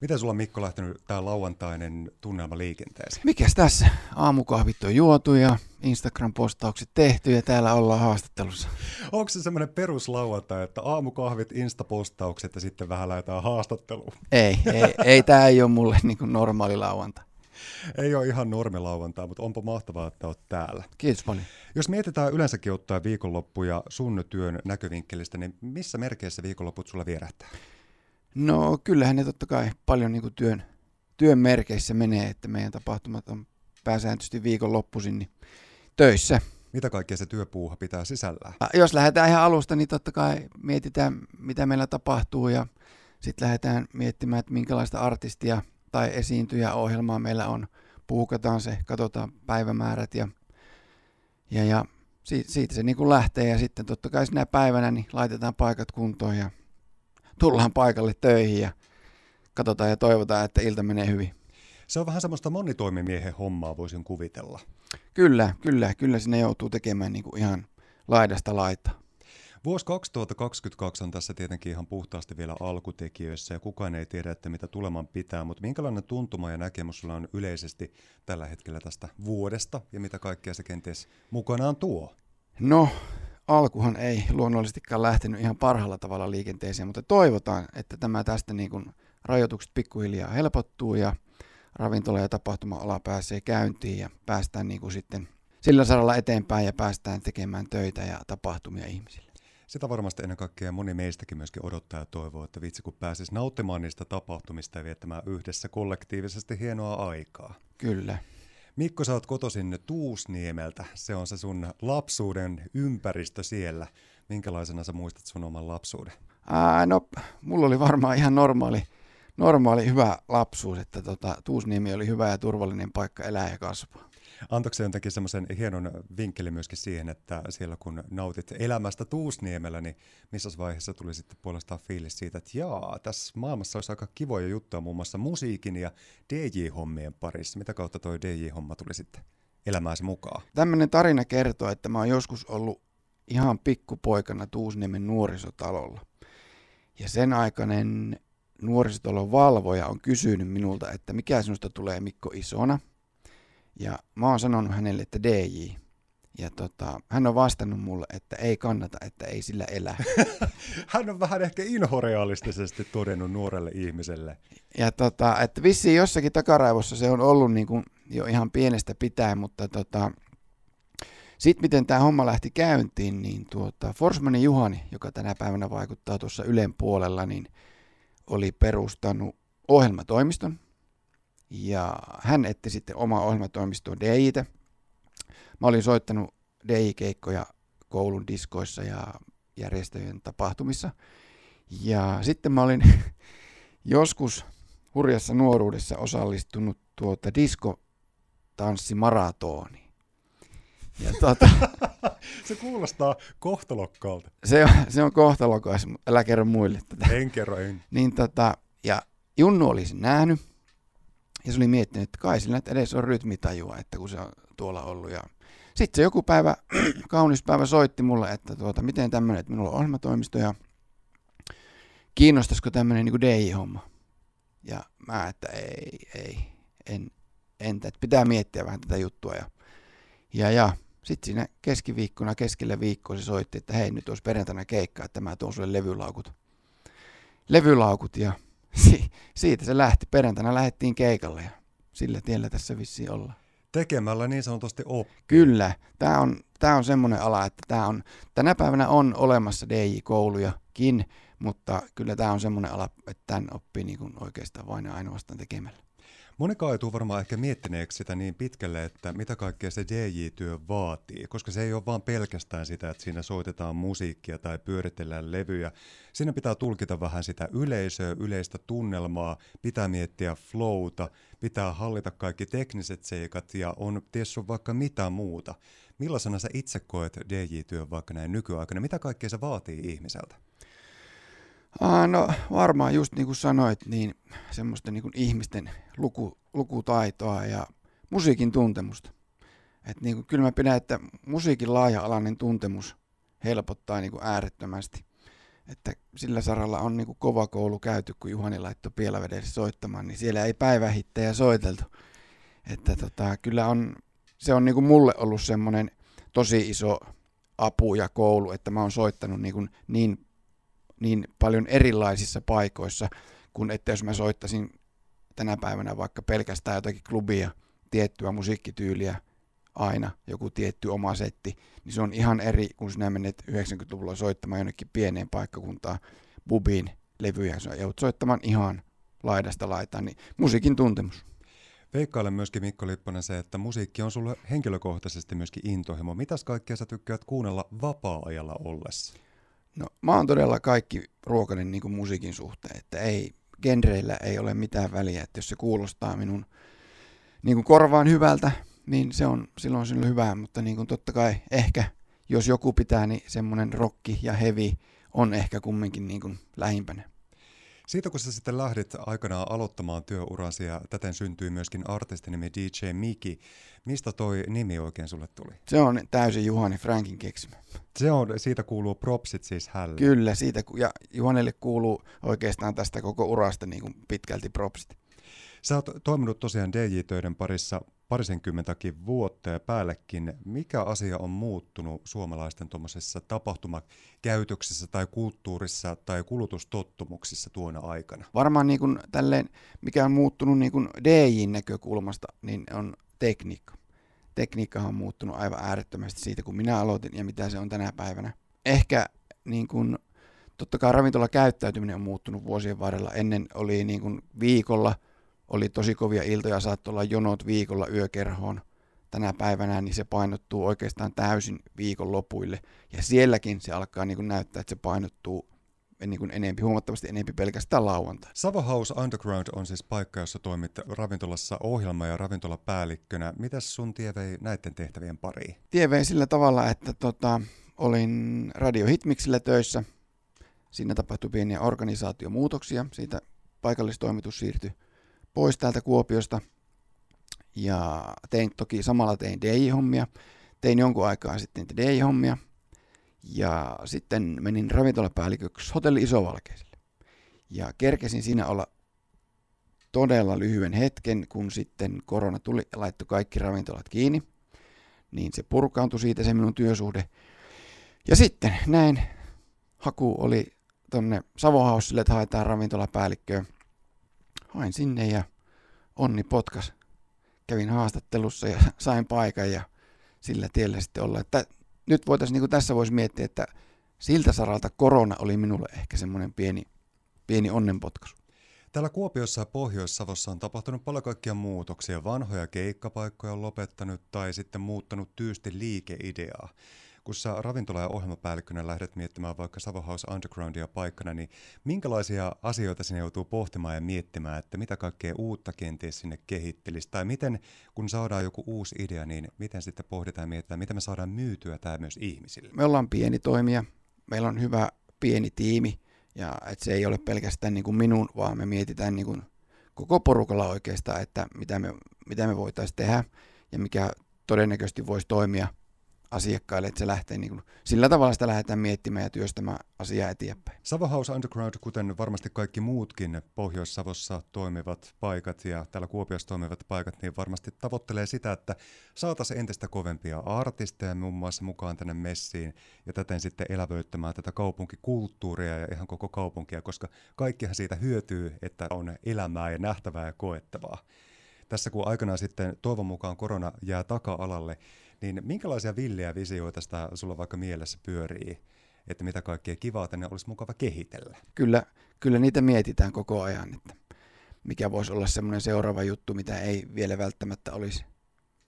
Miten sulla Mikko lähtenyt tämä lauantainen tunnelma liikenteeseen? Mikäs tässä? Aamukahvit on juotu ja Instagram-postaukset tehty ja täällä ollaan haastattelussa. Onko se semmoinen peruslauantai, että aamukahvit, Insta-postaukset ja sitten vähän lähdetään haastatteluun? Ei, ei, ei tämä ei ole mulle niin kuin normaali lauantai. Ei ole ihan normilauantaa, mutta onpa mahtavaa, että olet täällä. Kiitos paljon. Jos mietitään yleensäkin ottaa viikonloppuja sun työn näkövinkkelistä, niin missä merkeissä viikonloput sulla vierähtää? No kyllähän ne totta kai paljon niin kuin työn, työn merkeissä menee, että meidän tapahtumat on pääsääntöisesti viikonloppuisin niin töissä. Mitä kaikkea se työpuuha pitää sisällään? Jos lähdetään ihan alusta, niin totta kai mietitään, mitä meillä tapahtuu ja sitten lähdetään miettimään, että minkälaista artistia tai esiintyjä ohjelmaa meillä on. Puukataan se, katsotaan päivämäärät ja, ja, ja siitä, siitä se niin kuin lähtee ja sitten totta kai sinä päivänä niin laitetaan paikat kuntoon ja tullaan paikalle töihin ja katsotaan ja toivotaan, että ilta menee hyvin. Se on vähän semmoista monitoimimiehen hommaa, voisin kuvitella. Kyllä, kyllä, kyllä sinne joutuu tekemään niin kuin ihan laidasta laittaa. Vuosi 2022 on tässä tietenkin ihan puhtaasti vielä alkutekijöissä ja kukaan ei tiedä, että mitä tuleman pitää, mutta minkälainen tuntuma ja näkemys sulla on yleisesti tällä hetkellä tästä vuodesta ja mitä kaikkea se kenties mukanaan tuo? No, alkuhan ei luonnollisestikaan lähtenyt ihan parhaalla tavalla liikenteeseen, mutta toivotaan, että tämä tästä niin kuin rajoitukset pikkuhiljaa helpottuu ja ravintola- ja tapahtuma-ala pääsee käyntiin ja päästään niin kuin sitten sillä saralla eteenpäin ja päästään tekemään töitä ja tapahtumia ihmisille. Sitä varmasti ennen kaikkea moni meistäkin myöskin odottaa ja toivoo, että vitsi kun pääsisi nauttimaan niistä tapahtumista ja viettämään yhdessä kollektiivisesti hienoa aikaa. Kyllä. Mikko, sä oot kotoisin Tuusniemeltä. Se on se sun lapsuuden ympäristö siellä. Minkälaisena sä muistat sun oman lapsuuden? Ää, no, mulla oli varmaan ihan normaali, normaali hyvä lapsuus, että tota, Tuusniemi oli hyvä ja turvallinen paikka elää ja kasvaa. Antoiko jotenkin semmoisen hienon vinkkelin myöskin siihen, että siellä kun nautit elämästä Tuusniemellä, niin missä vaiheessa tuli sitten puolestaan fiilis siitä, että jaa, tässä maailmassa olisi aika kivoja juttuja muun muassa musiikin ja DJ-hommien parissa. Mitä kautta toi DJ-homma tuli sitten elämääsi mukaan? Tämmöinen tarina kertoo, että mä oon joskus ollut ihan pikkupoikana Tuusniemen nuorisotalolla. Ja sen aikainen nuorisotalon valvoja on kysynyt minulta, että mikä sinusta tulee Mikko isona – ja mä oon sanonut hänelle, että DJ. Ja tota, hän on vastannut mulle, että ei kannata, että ei sillä elä. hän on vähän ehkä inhorealistisesti todennut nuorelle ihmiselle. Ja tota, että vissiin jossakin takaraivossa se on ollut niin kuin jo ihan pienestä pitäen, mutta tota, sitten miten tämä homma lähti käyntiin, niin tuota, Forsmanin Juhani, joka tänä päivänä vaikuttaa tuossa Ylen puolella, niin oli perustanut ohjelmatoimiston, ja hän etti sitten oma ohjelmatoimistoon DJtä. Mä olin soittanut DJ-keikkoja koulun diskoissa ja järjestöjen tapahtumissa. Ja sitten mä olin joskus hurjassa nuoruudessa osallistunut tuota diskotanssimaratoniin. Ja tuota, se kuulostaa kohtalokkaalta. Se on, se on kohtalokas, älä kerro muille tätä. En kerro, en. Niin tota, ja Junnu olisi nähnyt, ja se oli miettinyt, että kai sillä edes on rytmitajua, että kun se on tuolla ollut. Ja sitten se joku päivä, kaunis päivä soitti mulle, että tuota, miten tämmöinen, että minulla on ohjelmatoimisto ja kiinnostaisiko tämmöinen niin DJ-homma. Ja mä, että ei, ei, en, entä, että pitää miettiä vähän tätä juttua. Ja, ja, ja sitten siinä keskiviikkona, keskellä viikkoa se soitti, että hei, nyt olisi perjantaina keikka, että mä tuon sulle levylaukut. Levylaukut ja si- siitä se lähti. Perjantaina lähdettiin keikalle ja sillä tiellä tässä vissiin olla. Tekemällä niin sanotusti oppi. Kyllä. Tämä on, tämä on semmoinen ala, että tämä on, tänä päivänä on olemassa DJ-koulujakin, mutta kyllä tämä on semmoinen ala, että tämän oppii niin kuin oikeastaan vain ja ainoastaan tekemällä. Monikaan ei tule varmaan ehkä miettineeksi sitä niin pitkälle, että mitä kaikkea se DJ-työ vaatii, koska se ei ole vaan pelkästään sitä, että siinä soitetaan musiikkia tai pyöritellään levyjä. Siinä pitää tulkita vähän sitä yleisöä, yleistä tunnelmaa, pitää miettiä flowta, pitää hallita kaikki tekniset seikat ja on tietysti vaikka mitä muuta. Millaisena sä itse koet DJ-työn vaikka näin nykyaikana? Mitä kaikkea se vaatii ihmiseltä? Ah, no varmaan just niin kuin sanoit, niin semmoista niin kuin ihmisten luku, lukutaitoa ja musiikin tuntemusta. Et niin kuin, kyllä mä pidän, että musiikin laaja-alainen tuntemus helpottaa niin kuin äärettömästi. että sillä saralla on niin kuin kova koulu käyty, kun Juhani laittoi Pielavedelle soittamaan, niin siellä ei päivähittejä soiteltu. Että tota, kyllä on, se on niin kuin mulle ollut semmoinen tosi iso apu ja koulu, että mä oon soittanut niin, kuin niin, niin paljon erilaisissa paikoissa, kun että jos mä soittasin tänä päivänä vaikka pelkästään jotakin klubia, tiettyä musiikkityyliä, aina joku tietty oma setti, niin se on ihan eri, kun sinä menet 90-luvulla soittamaan jonnekin pieneen paikkakuntaan bubiin levyjä, sä joudut soittamaan ihan laidasta laitaan, niin musiikin tuntemus. Veikkaile myöskin Mikko Lipponen se, että musiikki on sulle henkilökohtaisesti myöskin intohimo. Mitäs kaikkea sä tykkäät kuunnella vapaa-ajalla ollessa? No mä oon todella kaikki ruokainen niin musiikin suhteen, että ei, genreillä ei ole mitään väliä, että jos se kuulostaa minun niin kuin korvaan hyvältä, niin se on silloin sinulle hyvää, mutta niin kuin totta kai ehkä, jos joku pitää, niin semmoinen rokki ja heavy on ehkä kumminkin niin kuin lähimpänä. Siitä kun sä sitten lähdit aikanaan aloittamaan työuransi ja täten syntyi myöskin artistinimi DJ Miki, mistä toi nimi oikein sulle tuli? Se on täysin Juhani Frankin keksimä. Se on, siitä kuuluu propsit siis hälle. Kyllä, siitä, ja Juhanelle kuuluu oikeastaan tästä koko urasta niin kuin pitkälti propsit. Sä oot toiminut tosiaan DJ-töiden parissa parisenkymmentäkin vuotta ja päällekin. Mikä asia on muuttunut suomalaisten tuommoisessa tapahtumakäytöksessä tai kulttuurissa tai kulutustottumuksissa tuona aikana? Varmaan niin kuin tälleen, mikä on muuttunut niin kuin DJin näkökulmasta, niin on tekniikka. Tekniikka on muuttunut aivan äärettömästi siitä, kun minä aloitin ja mitä se on tänä päivänä. Ehkä niin kuin, totta kai ravintola käyttäytyminen on muuttunut vuosien varrella. Ennen oli niin kuin viikolla – oli tosi kovia iltoja, saattoi olla jonot viikolla yökerhoon. Tänä päivänä niin se painottuu oikeastaan täysin viikon lopuille. Ja sielläkin se alkaa niin kuin näyttää, että se painottuu niin kuin enempi, huomattavasti enempi pelkästään lauantai. Savo House Underground on siis paikka, jossa toimit ravintolassa ohjelma- ja ravintolapäällikkönä. Mitäs sun tie vei näiden tehtävien pariin? Tie vei sillä tavalla, että tota, olin Radio Hitmixillä töissä. Siinä tapahtui pieniä organisaatiomuutoksia. Siitä paikallistoimitus siirtyi pois täältä Kuopiosta ja tein toki samalla tein DJ-hommia. Tein jonkun aikaa sitten DJ-hommia ja sitten menin ravintolapäälliköksi hotelli Isovalkeiselle. Ja kerkesin siinä olla todella lyhyen hetken, kun sitten korona tuli ja laittoi kaikki ravintolat kiinni. Niin se purkaantui siitä se minun työsuhde. Ja sitten näin haku oli tonne Savohaussille, että haetaan ravintolapäällikköä hain sinne ja onni potkas. Kävin haastattelussa ja sain paikan ja sillä tiellä sitten olla. Että nyt voitaisiin, niin kuin tässä voisi miettiä, että siltä saralta korona oli minulle ehkä semmoinen pieni, pieni onnenpotkaisu. Täällä Kuopiossa ja Pohjois-Savossa on tapahtunut paljon kaikkia muutoksia. Vanhoja keikkapaikkoja on lopettanut tai sitten muuttanut tyysti liikeideaa kun sä ravintola- ja ohjelmapäällikkönä lähdet miettimään vaikka Savo House Undergroundia paikkana, niin minkälaisia asioita sinne joutuu pohtimaan ja miettimään, että mitä kaikkea uutta kenties sinne kehittelisi, tai miten, kun saadaan joku uusi idea, niin miten sitten pohditaan ja mietitään, miten me saadaan myytyä tämä myös ihmisille? Me ollaan pieni toimija, meillä on hyvä pieni tiimi, ja että se ei ole pelkästään niin kuin minun, vaan me mietitään niin kuin koko porukalla oikeastaan, että mitä me, mitä me voitaisiin tehdä ja mikä todennäköisesti voisi toimia asiakkaille, että se lähtee niin kuin, sillä tavalla sitä lähdetään miettimään ja työstämään asiaa eteenpäin. Savo House Underground, kuten varmasti kaikki muutkin Pohjois-Savossa toimivat paikat ja täällä Kuopiossa toimivat paikat, niin varmasti tavoittelee sitä, että saataisiin entistä kovempia artisteja muun muassa mukaan tänne messiin ja täten sitten elävöittämään tätä kaupunkikulttuuria ja ihan koko kaupunkia, koska kaikkihan siitä hyötyy, että on elämää ja nähtävää ja koettavaa. Tässä kun aikanaan sitten toivon mukaan korona jää taka-alalle, niin minkälaisia villejä visioita sitä sulla vaikka mielessä pyörii, että mitä kaikkea kivaa tänne olisi mukava kehitellä? Kyllä, kyllä niitä mietitään koko ajan, että mikä voisi olla semmoinen seuraava juttu, mitä ei vielä välttämättä olisi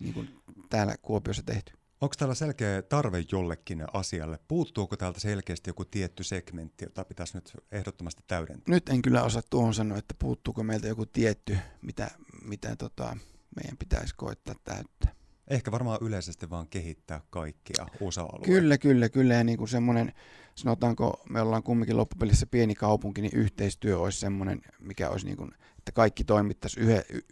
niin kuin täällä Kuopiossa tehty. Onko täällä selkeä tarve jollekin asialle? Puuttuuko täältä selkeästi joku tietty segmentti, jota pitäisi nyt ehdottomasti täydentää? Nyt en kyllä osaa tuohon sanoa, että puuttuuko meiltä joku tietty, mitä, mitä tota, meidän pitäisi koittaa täyttää. Ehkä varmaan yleisesti vaan kehittää kaikkia osa-alueita. Kyllä, kyllä, kyllä. Ja niin kuin semmoinen, sanotaanko, me ollaan kumminkin loppupelissä pieni kaupunki, niin yhteistyö olisi semmoinen, mikä olisi niin kuin että kaikki toimittaisi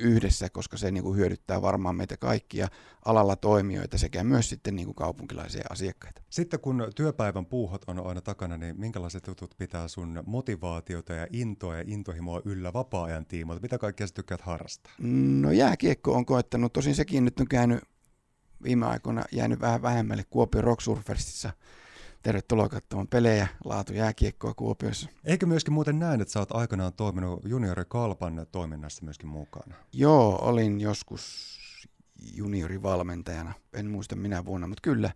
yhdessä, koska se niin kuin hyödyttää varmaan meitä kaikkia alalla toimijoita sekä myös sitten niin kuin kaupunkilaisia asiakkaita. Sitten kun työpäivän puuhot on aina takana, niin minkälaiset jutut pitää sun motivaatiota ja intoa ja intohimoa yllä vapaa-ajan tiimoilta? Mitä kaikkea sä tykkäät harrastaa? No jääkiekko on koettanut, tosin sekin nyt on käynyt viime aikoina jäänyt vähän vähemmälle Kuopion Rock Surfersissa tervetuloa katsomaan pelejä, laatu jääkiekkoa Kuopiossa. Eikö myöskin muuten näin, että sä oot aikanaan toiminut juniori Kalpan toiminnassa myöskin mukana? Joo, olin joskus juniorivalmentajana, en muista minä vuonna, mutta kyllä,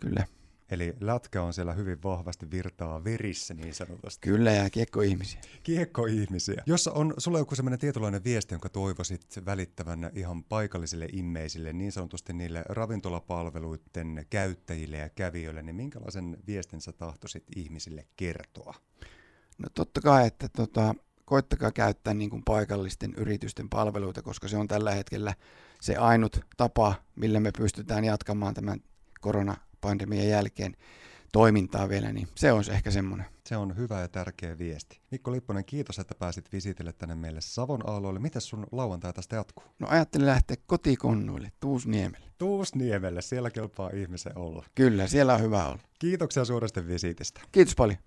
kyllä. Eli lätkä on siellä hyvin vahvasti virtaa verissä niin sanotusti. Kyllä ja kiekko-ihmisiä. Kiekko-ihmisiä. Jos on sulla joku sellainen tietynlainen viesti, jonka toivoisit välittävän ihan paikallisille immeisille, niin sanotusti niille ravintolapalveluiden käyttäjille ja kävijöille, niin minkälaisen viestin sä tahtoisit ihmisille kertoa? No totta kai, että tota, koittakaa käyttää niin kuin paikallisten yritysten palveluita, koska se on tällä hetkellä se ainut tapa, millä me pystytään jatkamaan tämän korona pandemian jälkeen toimintaa vielä, niin se on ehkä semmoinen. Se on hyvä ja tärkeä viesti. Mikko Lipponen, kiitos, että pääsit visitille tänne meille Savon aalloille. Miten sun lauantai tästä jatkuu? No ajattelin lähteä kotikonnuille, Tuusniemelle. Tuusniemelle, siellä kelpaa ihmisen olla. Kyllä, siellä on hyvä olla. Kiitoksia suuresta visitistä. Kiitos paljon.